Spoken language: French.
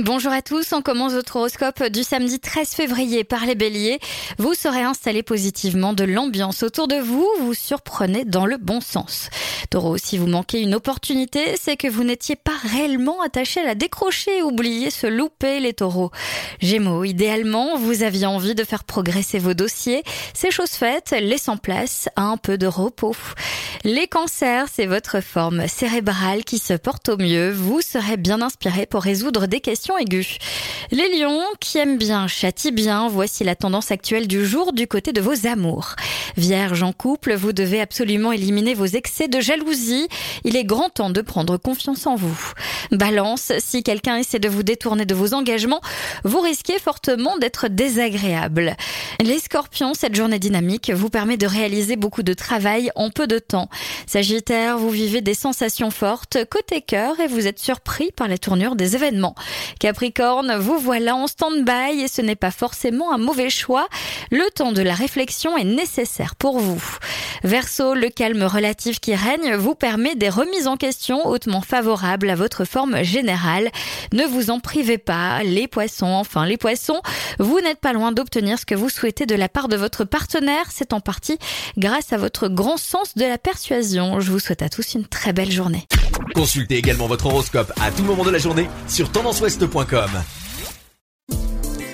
Bonjour à tous, on commence votre horoscope du samedi 13 février par les béliers. Vous serez installé positivement de l'ambiance autour de vous, vous surprenez dans le bon sens. Taureau, si vous manquez une opportunité, c'est que vous n'étiez pas réellement attaché à la décrocher, oubliez se louper les taureaux. Gémeaux, idéalement, vous aviez envie de faire progresser vos dossiers, c'est chose faite, laissant place à un peu de repos. Les cancers, c'est votre forme cérébrale qui se porte au mieux, vous serez bien inspiré pour résoudre des questions aiguë. Les lions, qui aiment bien, châtient bien, voici la tendance actuelle du jour du côté de vos amours. Vierge en couple, vous devez absolument éliminer vos excès de jalousie. Il est grand temps de prendre confiance en vous. Balance, si quelqu'un essaie de vous détourner de vos engagements, vous risquez fortement d'être désagréable. Les scorpions, cette journée dynamique vous permet de réaliser beaucoup de travail en peu de temps. Sagittaire, vous vivez des sensations fortes côté cœur et vous êtes surpris par la tournure des événements. Capricorne, vous voilà en stand-by et ce n'est pas forcément un mauvais choix. Le temps de la réflexion est nécessaire pour vous. Verseau, le calme relatif qui règne vous permet des remises en question hautement favorables à votre forme générale. Ne vous en privez pas. Les poissons, enfin les poissons, vous n'êtes pas loin d'obtenir ce que vous souhaitez de la part de votre partenaire. C'est en partie grâce à votre grand sens de la persuasion. Je vous souhaite à tous une très belle journée. Consultez également votre horoscope à tout moment de la journée sur tendanceouest.com.